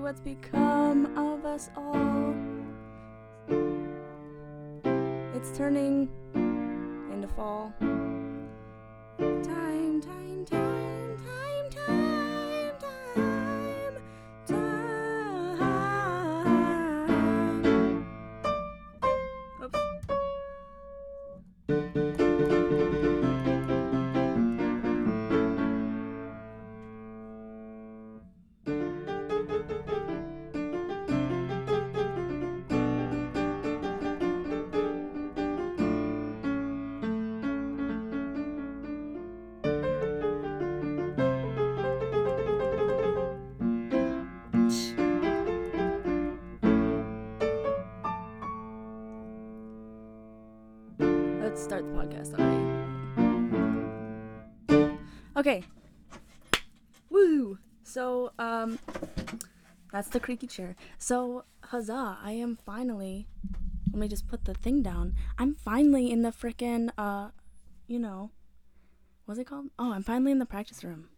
what's become of us all. It's turning into fall. Time, time, time, start the podcast already. Okay. Woo! So, um, that's the creaky chair. So, huzzah! I am finally. Let me just put the thing down. I'm finally in the frickin', uh, you know, what's it called? Oh, I'm finally in the practice room.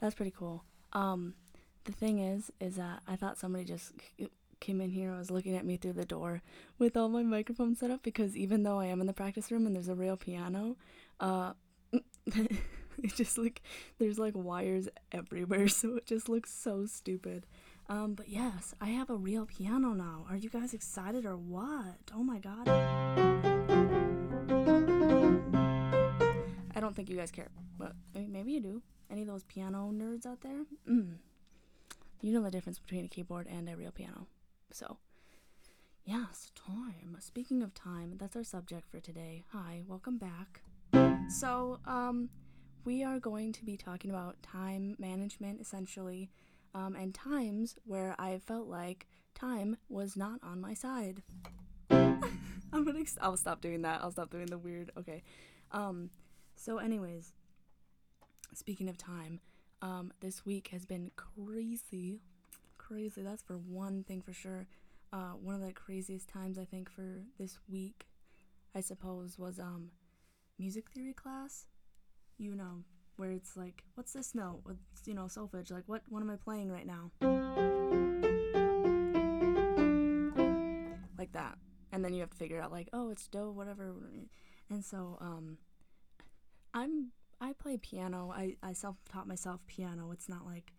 That's pretty cool. Um, the thing is, is that I thought somebody just came in here and was looking at me through the door with all my microphones set up because even though I am in the practice room and there's a real piano, uh, it just like there's like wires everywhere, so it just looks so stupid. Um, but yes, I have a real piano now. Are you guys excited or what? Oh my god. I don't think you guys care, but maybe you do. Any of those piano nerds out there? Mm. You know the difference between a keyboard and a real piano. So, yes, time. Speaking of time, that's our subject for today. Hi, welcome back. So, um, we are going to be talking about time management essentially, um, and times where I felt like time was not on my side. I'm gonna. I'll stop doing that. I'll stop doing the weird. Okay. Um. So, anyways, speaking of time, um, this week has been crazy, crazy. That's for one thing for sure. Uh, one of the craziest times I think for this week, I suppose, was um, music theory class. You know, where it's like, what's this note? What's you know solfege? Like, what? What am I playing right now? Like that, and then you have to figure out like, oh, it's do, whatever. And so, um, I'm I play piano. I, I self taught myself piano. It's not like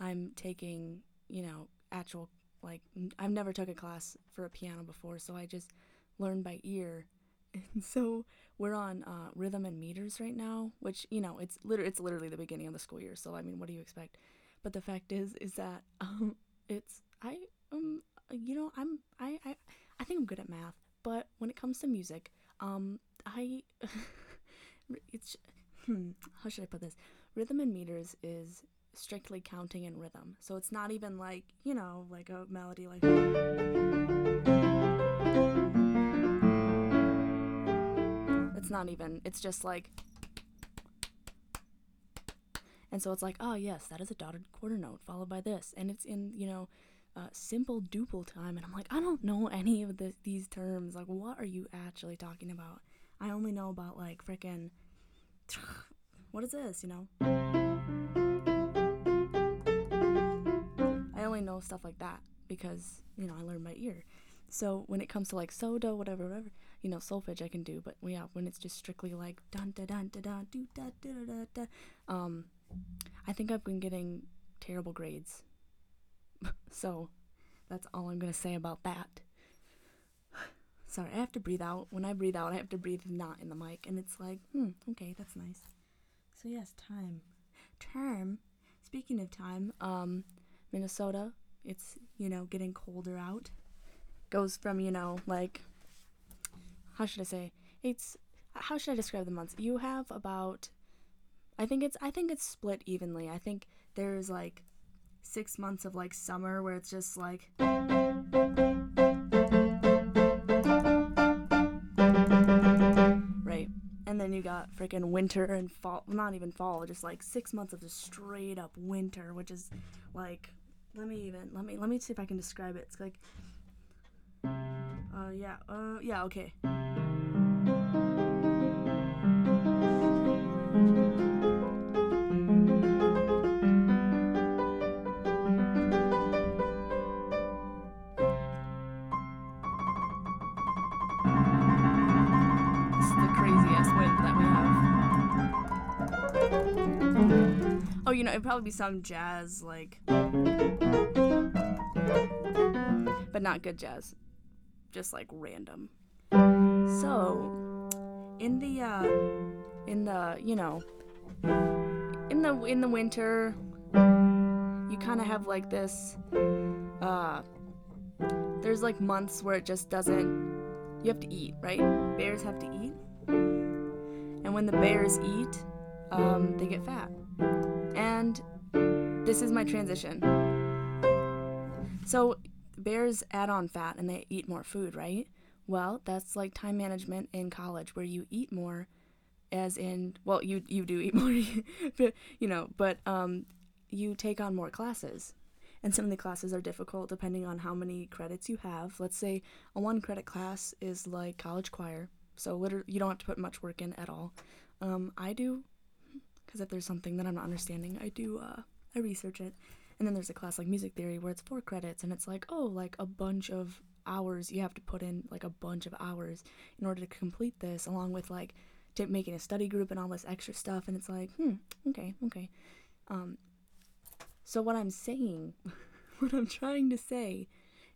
I'm taking, you know, actual like I've never took a class for a piano before, so I just learned by ear. And so we're on uh, rhythm and meters right now, which you know it's literally it's literally the beginning of the school year. So I mean, what do you expect? But the fact is, is that um, it's I um you know I'm I I I think I'm good at math, but when it comes to music, um I it's hmm, how should I put this? Rhythm and meters is strictly counting in rhythm. So it's not even like, you know, like a melody like It's not even. It's just like And so it's like, oh yes, that is a dotted quarter note followed by this and it's in, you know, uh, simple duple time and I'm like, I don't know any of the, these terms. Like what are you actually talking about? I only know about like frickin' what is this, you know? Know stuff like that because, you know, I learned by ear. So when it comes to like soda, whatever, whatever, you know, solfege I can do, but yeah, when it's just strictly like dun da dun da dun do da da da da da, um, I think I've been getting terrible grades. so that's all I'm gonna say about that. Sorry, I have to breathe out. When I breathe out, I have to breathe not in the mic, and it's like, hmm, okay, that's nice. So yes, time, term. Speaking of time, um, Minnesota, it's you know getting colder out. Goes from you know like, how should I say? It's how should I describe the months? You have about, I think it's I think it's split evenly. I think there's like six months of like summer where it's just like. Right. And then you got freaking winter and fall. Not even fall, just like six months of just straight up winter, which is like. Let me even. Let me. Let me see if I can describe it. It's like. Uh, yeah. Uh, yeah, okay. Know, it'd probably be some jazz, like. But not good jazz. Just like random. So, in the, uh, in the, you know, in the, in the winter, you kind of have like this, uh, there's like months where it just doesn't, you have to eat, right? Bears have to eat. And when the bears eat, um, they get fat. And this is my transition. So, bears add on fat and they eat more food, right? Well, that's like time management in college where you eat more as in well you you do eat more but you know but um you take on more classes and some of the classes are difficult depending on how many credits you have let's say a one credit class is like college choir so literally you don't have to put much work in at all um, i do because if there's something that i'm not understanding i do uh, i research it. And then there's a class like music theory where it's four credits and it's like oh like a bunch of hours you have to put in like a bunch of hours in order to complete this along with like to making a study group and all this extra stuff. And it's like hmm okay okay. Um so what i'm saying what i'm trying to say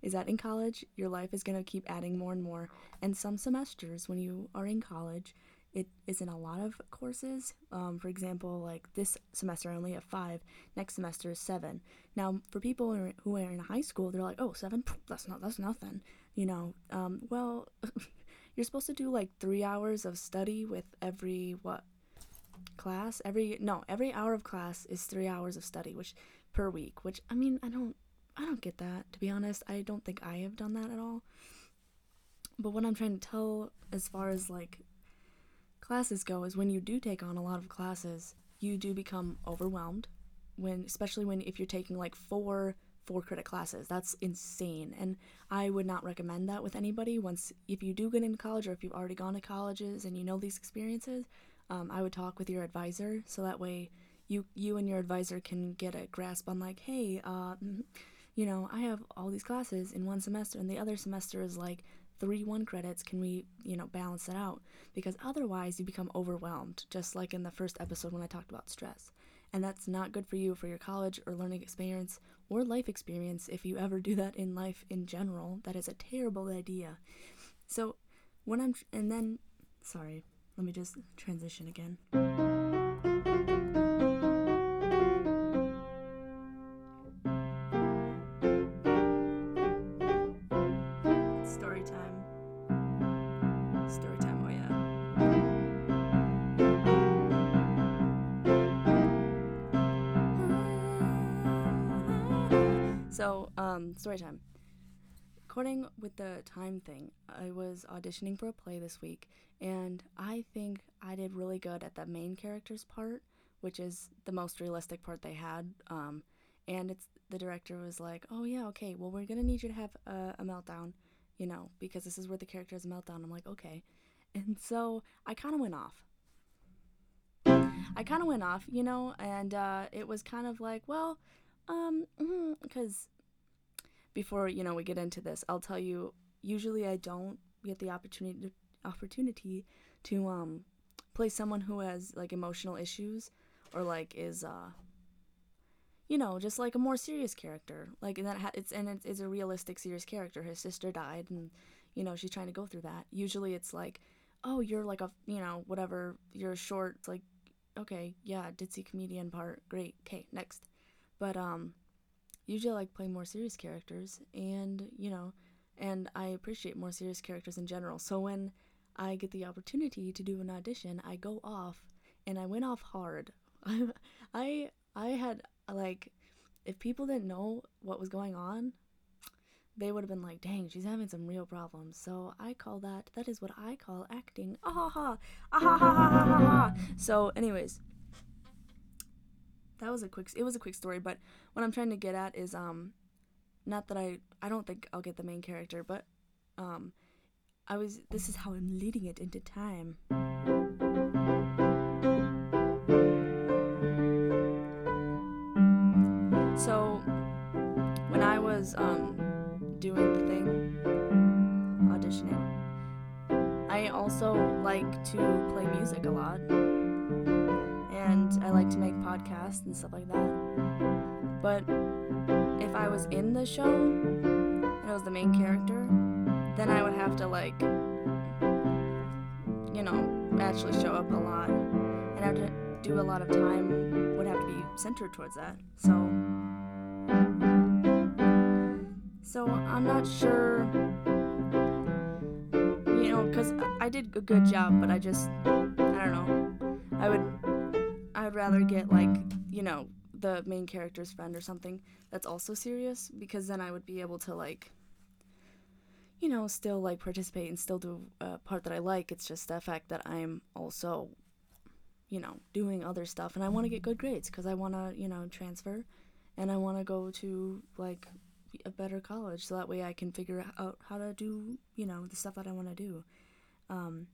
is that in college your life is going to keep adding more and more. And some semesters when you are in college it is in a lot of courses. Um, for example like this semester i only have five. Next semester is seven. Now for people who are, in high school they're like oh seven? That's not that's nothing you know? Um, well you're supposed to do like three hours of study with every what class? Every no every hour of class is three hours of study which per week which i mean i don't i don't get that to be honest. I don't think i have done that at all. But what i'm trying to tell as far as like classes go is when you do take on a lot of classes you do become overwhelmed when especially when if you're taking like four four credit classes. That's insane. And I would not recommend that with anybody. Once, if you do get into college or if you've already gone to colleges and you know these experiences, um, I would talk with your advisor so that way you you and your advisor can get a grasp on like, hey, uh, you know, I have all these classes in one semester and the other semester is like three one credits. Can we, you know, balance it out? Because otherwise you become overwhelmed, just like in the first episode when I talked about stress and that's not good for you for your college or learning experience or life experience if you ever do that in life in general. That is a terrible idea. So, when I'm, and then, sorry, let me just transition again. So, um, story time. According with the time thing, I was auditioning for a play this week, and I think I did really good at the main character's part, which is the most realistic part they had. Um, and it's the director was like, "Oh yeah, okay. Well, we're gonna need you to have a, a meltdown, you know, because this is where the character has a meltdown." I'm like, "Okay," and so I kind of went off. I kind of went off, you know, and uh, it was kind of like, well, um, because before you know we get into this, I'll tell you. Usually, I don't get the opportunity to, opportunity to um play someone who has like emotional issues or like is uh you know just like a more serious character. Like and that ha- it's and it's, it's a realistic serious character. His sister died and you know she's trying to go through that. Usually it's like oh you're like a you know whatever you're short it's like okay yeah ditzy comedian part. Great. Okay next but um usually I like playing more serious characters and you know and I appreciate more serious characters in general. So when I get the opportunity to do an audition I go off and I went off hard. I I I had like if people didn't know what was going on they would have been like dang she's having some real problems. So I call that that is what I call acting. Ah ha ha. Ah ha ha ha ha ha. So anyways that was a quick it was a quick story but what i'm trying to get at is um not that i i don't think i'll get the main character but um i was this is how i'm leading it into time. So when i was um doing the thing auditioning i also like to play music a lot and I like to make podcasts and stuff like that. But if I was in the show and I was the main character, then I would have to like you know, actually show up a lot. And I have to do a lot of time would have to be centered towards that. So So I'm not sure you know, cuz I did a good job, but I just I don't know. I would I would rather get like, you know, the main character's friend or something that's also serious because then I would be able to like you know, still like participate and still do a part that I like. It's just the fact that I'm also, you know, doing other stuff and I want to get good grades because I want to, you know, transfer and I want to go to like a better college so that way I can figure out how to do, you know, the stuff that I want to do. Um,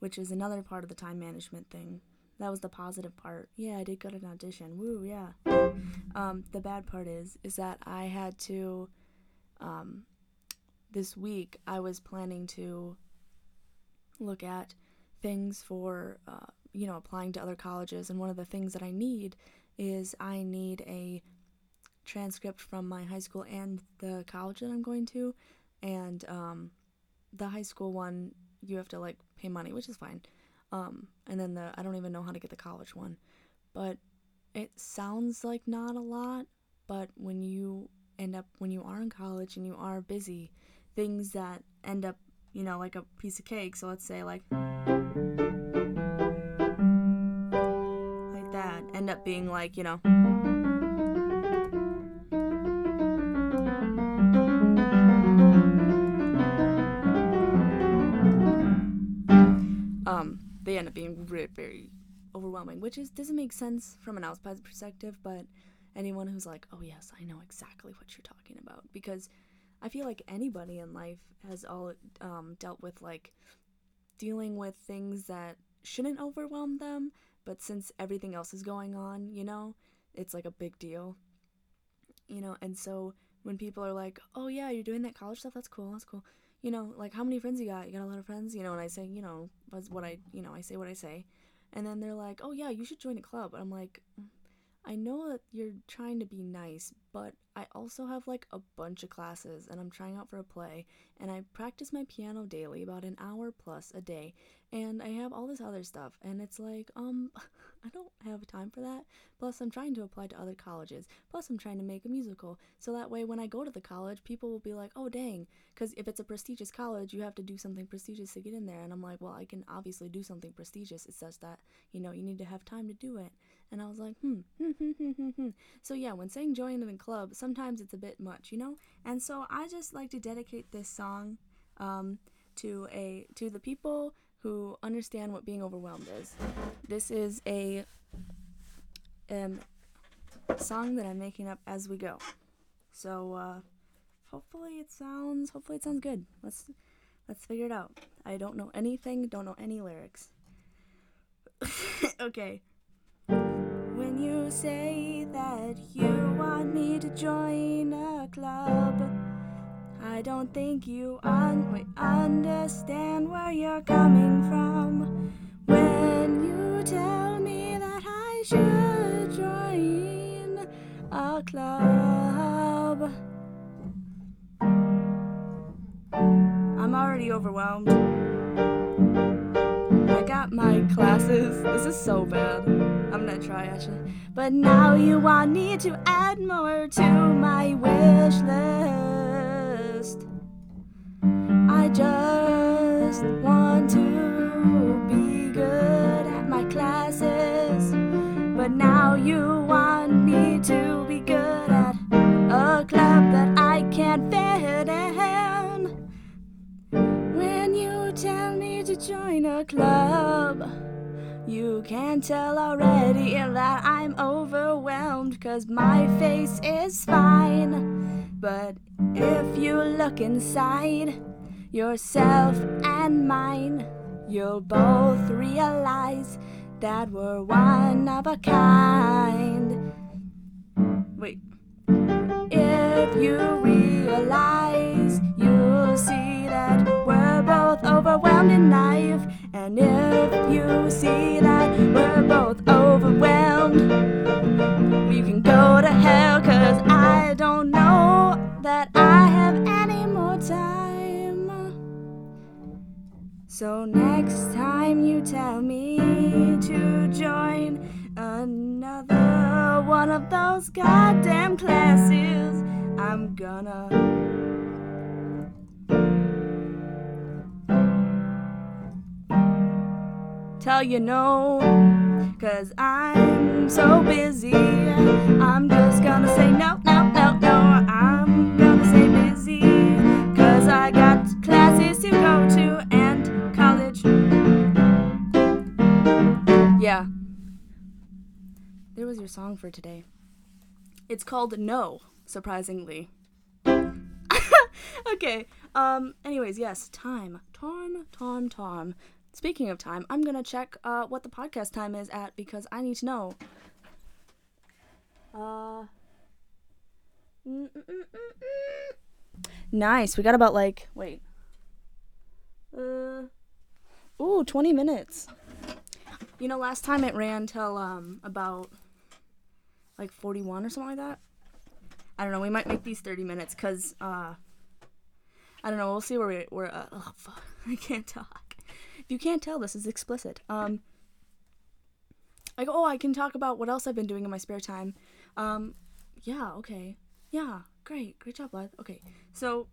which is another part of the time management thing. That was the positive part. Yeah, I did at an audition. Woo, yeah. Um, the bad part is is that I had to um, this week I was planning to look at things for, uh, you know, applying to other colleges. And one of the things that I need is I need a transcript from my high school and the college that I'm going to. And um, the high school one, you have to like pay money, which is fine. Um, and then the, I don't even know how to get the college one. But it sounds like not a lot, but when you end up, when you are in college and you are busy, things that end up, you know, like a piece of cake. So let's say like like that end up being like, you know, um they end up being very, very overwhelming, which is doesn't make sense from an outside perspective, but anyone who's like, "Oh yes, I know exactly what you're talking about," because I feel like anybody in life has all um, dealt with like dealing with things that shouldn't overwhelm them, but since everything else is going on, you know, it's like a big deal. You know, and so when people are like, "Oh yeah, you're doing that college stuff. That's cool. That's cool." You know, like how many friends you got? You got a lot of friends, you know. And I say, you know, what I, you know, I say what I say, and then they're like, "Oh yeah, you should join a club." And I'm like, I know that you're trying to be nice, but I also have like a bunch of classes and I'm trying out for a play and I practice my piano daily about an hour plus a day and I have all this other stuff and it's like um I don't have time for that. Plus I'm trying to apply to other colleges. Plus I'm trying to make a musical. So that way when I go to the college, people will be like, "Oh dang." Cuz if it's a prestigious college, you have to do something prestigious to get in there and I'm like, "Well, I can obviously do something prestigious. It's just that, you know, you need to have time to do it." And I was like, hmm. Hmm, hmm, hmm, hmm, hmm. So yeah, when saying join in a club, sometimes it's a bit much, you know? And so I just like to dedicate this song um, to a to the people who understand what being overwhelmed is. This is a um, song that I'm making up as we go. So uh, hopefully it sounds hopefully it sounds good. Let's let's figure it out. I don't know anything, don't know any lyrics. okay say that you want me to join a club. I don't think you un- understand where you're coming from when you tell me that I should join a club. I'm already overwhelmed. Classes. This is so bad. I'm gonna try actually. But now you want me to add more to my wish list. I just want to be good at my classes. But now you club. You can tell already that I'm overwhelmed, cause my face is fine. But if you look inside yourself and mine, you'll both realize that we're one of a kind. Wait. If you realize, you'll see that we're both overwhelmed in life. And if you see that we're both overwhelmed you can go to hell, cause I don't know that I have any more time. So next time you tell me to join another one of those goddamn classes, I'm gonna. Tell you no, cause I'm so busy. I'm just gonna say no, no, no, no. I'm gonna say busy, cause I got classes to go to and college. Yeah. There was your song for today. It's called No, surprisingly. okay. Um anyways, yes, time. Time, time, time. Speaking of time, I'm to check uh what the podcast time is at because I need to know. Uh mm, mm, mm. Nice. We got about like wait. Uh Ooh, 20 minutes. You know, last time it ran till um about like 41 or something like that. I don't know. We might make these 30 minutes because uh, I don't know. We'll see where we, we're. Uh, oh, fuck. I can't talk. You can't tell, this is explicit. Um, like, oh, I can talk about what else I've been doing in my spare time. Um, yeah, okay. Yeah, great. Great job, lad. Okay. So,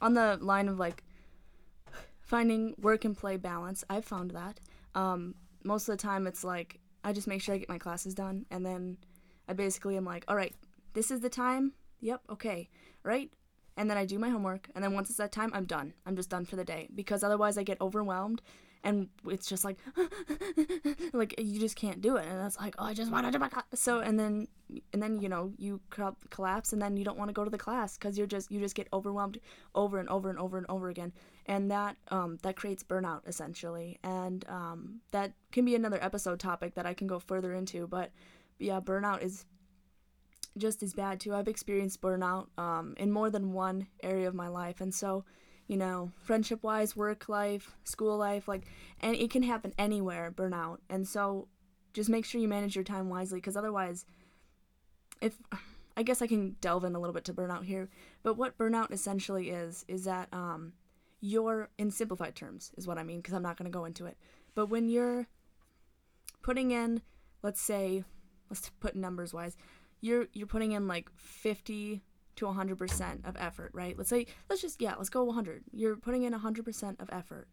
on the line of like finding work and play balance, I've found that. Um, most of the time, it's like I just make sure I get my classes done, and then I basically am like, all right, this is the time. Yep, okay, right? And then I do my homework, and then once it's that time, I'm done. I'm just done for the day because otherwise I get overwhelmed, and it's just like, like you just can't do it, and that's like, oh, I just want to do my class. So and then and then you know you collapse, and then you don't want to go to the class because you're just you just get overwhelmed over and over and over and over again, and that um that creates burnout essentially, and um that can be another episode topic that I can go further into, but yeah, burnout is just as bad too. I've experienced burnout um, in more than one area of my life, and so you know, friendship wise, work life, school life, like, and it can happen anywhere. Burnout, and so just make sure you manage your time wisely, because otherwise, if I guess I can delve in a little bit to burnout here, but what burnout essentially is is that um, you're in simplified terms is what I mean, because I'm not going to go into it, but when you're putting in, let's say, let's put numbers wise, you're you're putting in like 50 to 100% of effort, right? Let's say let's just yeah, let's go 100. You're putting in 100% of effort,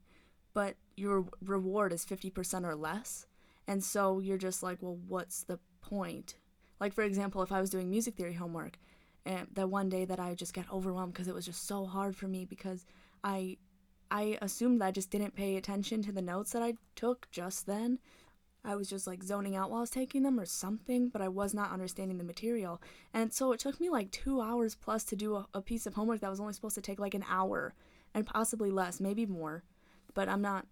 but your reward is 50% or less. And so you're just like, well, what's the point? Like for example, if I was doing music theory homework, and that one day that I just got overwhelmed because it was just so hard for me because I I assumed that I just didn't pay attention to the notes that I took just then. I was just like zoning out while I was taking them or something, but I was not understanding the material. And so it took me like two hours plus to do a, a, piece of homework that was only supposed to take like an hour and possibly less, maybe more. But I'm not.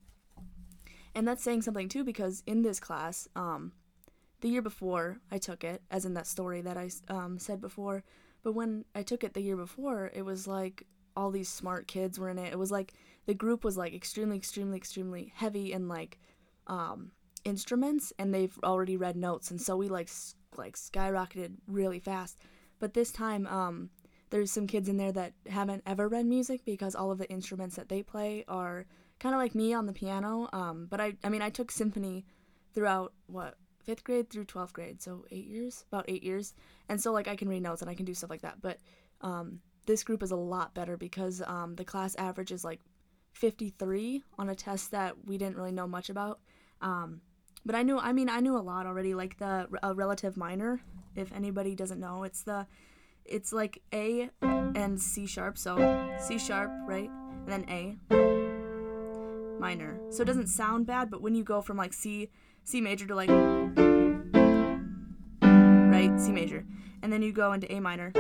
And that's saying something too because in this class, um, the year before I took it, as in that story that I um, said before, but when I took it the year before, it was like all these smart kids were in it. It was like the group was like extremely, extremely, extremely heavy and like um, instruments and they've already read notes and so we like like skyrocketed really fast. But this time um there's some kids in there that haven't ever read music because all of the instruments that they play are kind of like me on the piano um but I I mean I took symphony throughout what 5th grade through 12th grade so 8 years about 8 years. And so like I can read notes and I can do stuff like that but um this group is a lot better because um the class average is like 53 on a test that we didn't really know much about. Um but I knew, I mean, I knew a lot already, like the uh, relative minor. If anybody doesn't know, it's the, it's like A and C sharp. So C sharp, right, and then A minor. So it doesn't sound bad, but when you go from like C, C major to like, right, C major, and then you go into A minor.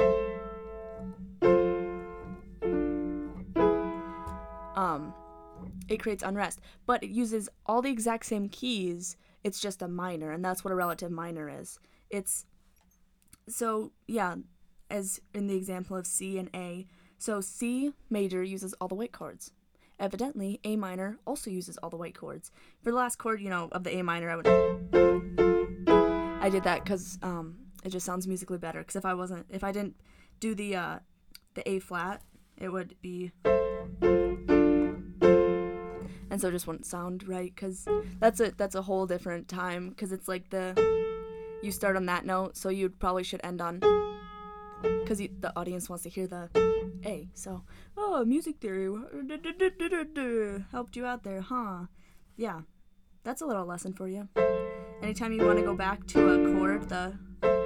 Um, it creates unrest, but it uses all the exact same keys it's just a minor, and that's what a relative minor is. It's so yeah, as in the example of C and A. So C major uses all the white chords. Evidently, A minor also uses all the white chords. For the last chord, you know, of the A minor, I would I did that because um, it just sounds musically better. Because if I wasn't, if I didn't do the uh, the A flat, it would be, and so it just wouldn't sound right. Because that's a that's a whole different time. Because it's like the you start on that note, so you probably should end on because the audience wants to hear the A. So, oh, music theory helped you out there, huh? Yeah, that's a little lesson for you. Anytime you want to go back to a chord, the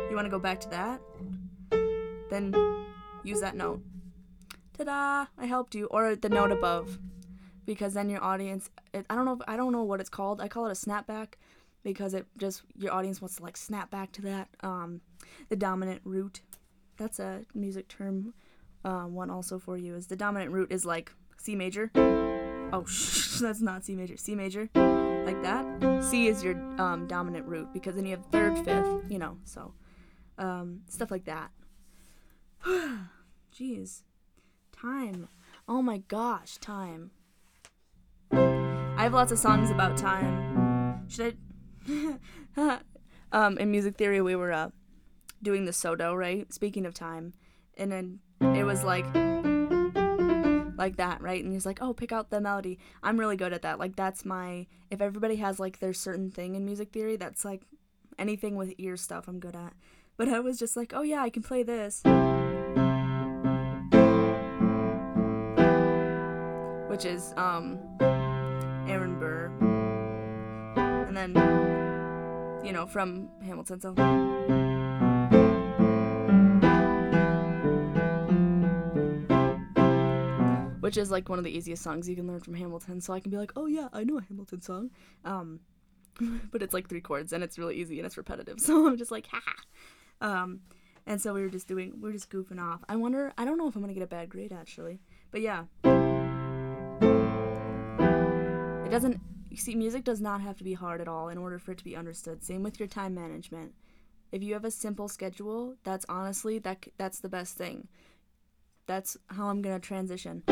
you want to go back to that, then use that note. Ta-da! I helped you, or the note above, because then your audience. It, I don't know. If, I don't know what it's called. I call it a snapback because it just your audience wants to like snap back to that. Um, the dominant root that's a music term uh, one also for you is the dominant root is like C major. Oh, shh, that's not C major. C major, like that. C is your um, dominant root because then you have third, fifth, you know, so um, stuff like that. Jeez, time. Oh my gosh, time. I have lots of songs about time. Should I? um, in music theory, we were uh, doing the sodo, right? Speaking of time. And then it was like like that, right? And he's like, "Oh, pick out the melody." I'm really good at that. Like that's my if everybody has like their certain thing in music theory, that's like anything with ear stuff I'm good at. But I was just like, "Oh yeah, I can play this." Which is um And then you know, from Hamilton so which is like one of the easiest songs you can learn from Hamilton. So I can be like, oh yeah, I know a Hamilton song. Um, but it's like three chords and it's really easy and it's repetitive. So I'm just like, ha. Um, and so we were just doing, we were just goofing off. I wonder, I don't know if I'm gonna get a bad grade actually, but yeah. It doesn't. You see, music does not have to be hard at all in order for it to be understood. Same with your time management. If you have a simple schedule, that's honestly that that's the best thing that's how I'm gonna transition.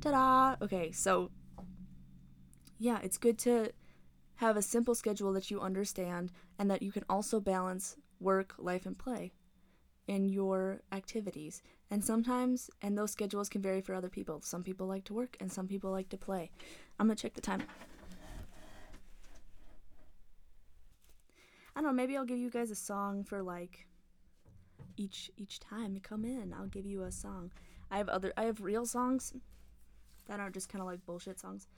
Ta-da! Okay, so yeah, it's good to have a simple schedule that you understand and that you can also balance work, life, and play in your activities. And sometimes, and those schedules can vary for other people. Some people like to work and some people like to play. I'm gonna check the time. I don't know, maybe I'll give you guys a song for like each each time you come in, I'll give you a song. I have other I have real songs that aren't just kind of like bullshit songs.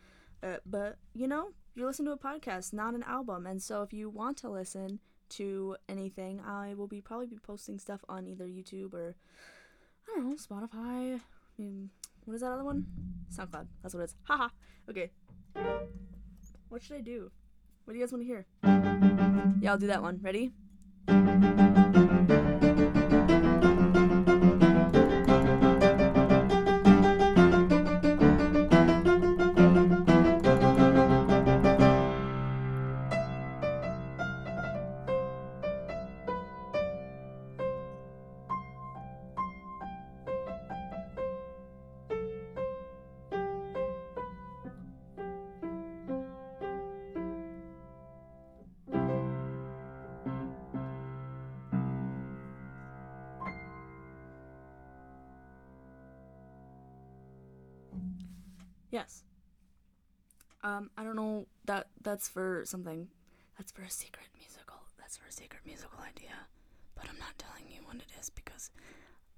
Uh, but you know, you listen to a podcast, not an album. And so if you want to listen to anything, I will be probably be posting stuff on either YouTube or I don't know, Spotify. I mean, what is that other one? SoundCloud. That's what it is. Haha. okay. What should I do? What do you guys want to hear? Yeah, I'll do that one. Ready? Yes. Um, I don't know that that's for something. That's for a secret musical. That's for a secret musical idea. But I'm not telling you what it is because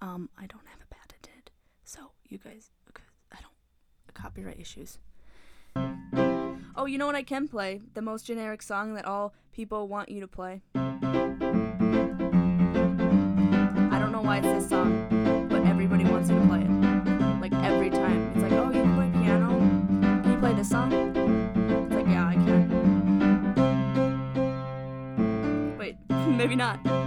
um I don't have it patented. So you guys I don't copyright issues. Oh, you know what I can play? The most generic song that all people want you to play. I don't know why it's this song, but everybody wants you to play it. Maybe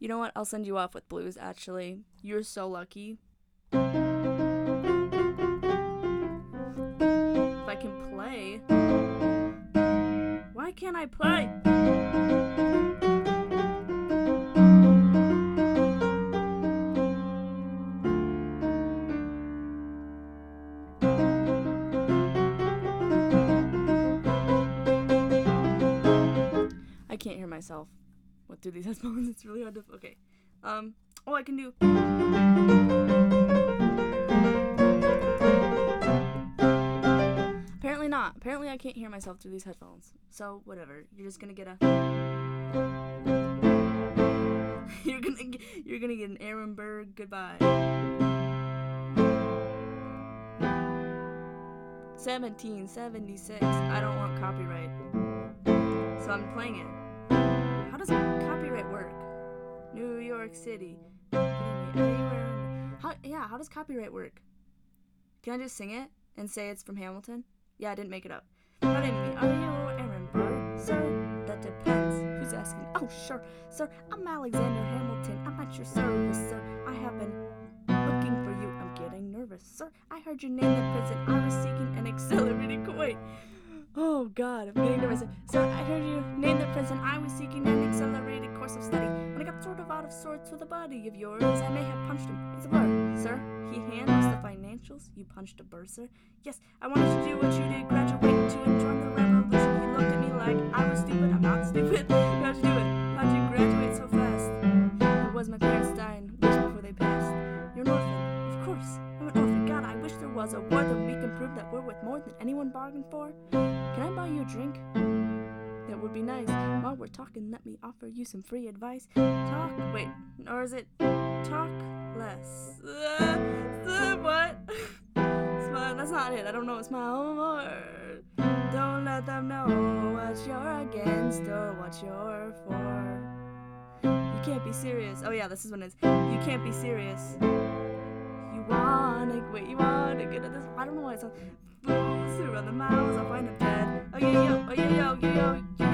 You know what? I'll send you off with blues. Actually, you're so lucky. If I can play. Why can't I play? Through these headphones. It's really hard to. Okay. Um. Oh, I can do. Apparently not. Apparently I can't hear myself through these headphones. So whatever. You're just gonna get a. you're gonna get, you're gonna get an Aaron Burr goodbye. Seventeen seventy six. I don't want copyright. So I'm playing it. Does copyright work? New York City. How yeah, how does copyright work? Can I just sing it and say it's from Hamilton? Yeah, I didn't make it up. Pardon me, are you Aaron Burr? Sir, that depends. Who's asking? Oh, sure. Sir, I'm Alexander Hamilton. I'm at your service, sir. I have been looking for you. I'm getting nervous. Sir, I heard your name in prison. I was seeking an accelerated wait. Oh God, I'm getting nervous. Sir, I heard you name the prison. I was seeking an accelerated course of study. When I got sort of out of sorts with a buddy of yours, I may have punched him. It's a blur, sir. He handles the financials. You punched a bursar. Yes, I wanted to do what you did, graduate to and join the revolution. He looked at me like I was stupid. I'm not stupid. How'd you do it? How'd you graduate so fast? It was my parents was a war that we can prove that we're worth more than anyone bargained for. Can I buy you a drink? That would be nice. While we're talking, let me offer you some free advice. Talk, wait, or is it talk less? Uh, uh, what? Smile, that's not it. I don't know what smile more. Don't let them know what you're against or what you're for. You can't be serious. Oh yeah, this is when it's. You can't be serious like, wait, you want? to get at this. I don't know why it's like, fools who run the mouths, I find a bed. Oh, yeah, yo, oh, yeah, yo, yeah, oh, yo, yo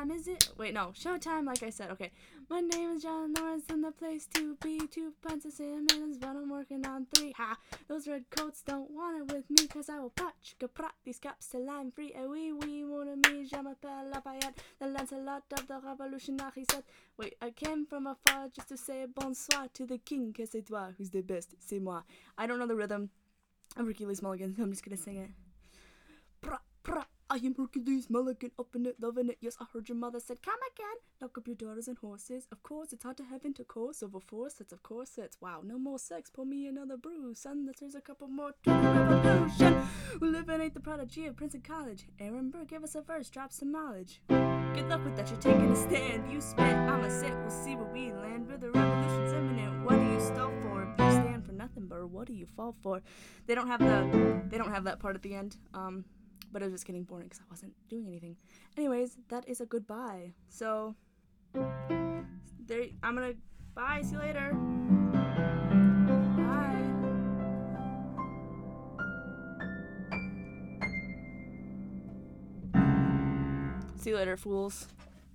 time is it? Wait, no, showtime. Like I said, okay. My name is John Laurens, and the place to be. Two pints of Sam Adams, but I'm working on three. Ha! Those red coats don't want it with me, cause I will patch caprat these caps till I'm free. Eh oui, oui, mon ami, je m'appelle Lafayette, the Lancelot of the Revolutionary set. Wait, I came from afar just to say bonsoir to the king, que c'est toi who's the best, c'est moi. I don't know the rhythm. I'm Hercules Mulligan, so I'm just gonna sing it. I am Hercules Mulligan, up in it, loving it. Yes, I heard your mother said, Come again. Lock up your daughters and horses. Of course, it's hard to have intercourse over four sets of corsets. Wow, no more sex. Pour me another brew. Son, there's a couple more to the revolution. We'll eliminate the prodigy of Princeton College. Aaron Burr, give us a verse, drop some knowledge. Good luck with that, you're taking a stand. You spit, I'ma sit, we'll see where we land. Where the revolution's imminent. What do you stall for? If You stand for nothing, Burr. What do you fall for? They don't have the, they don't have that part at the end. Um, but it was just getting boring because I wasn't doing anything. Anyways, that is a goodbye. So, there, I'm gonna bye. See you later. Bye. See you later, fools.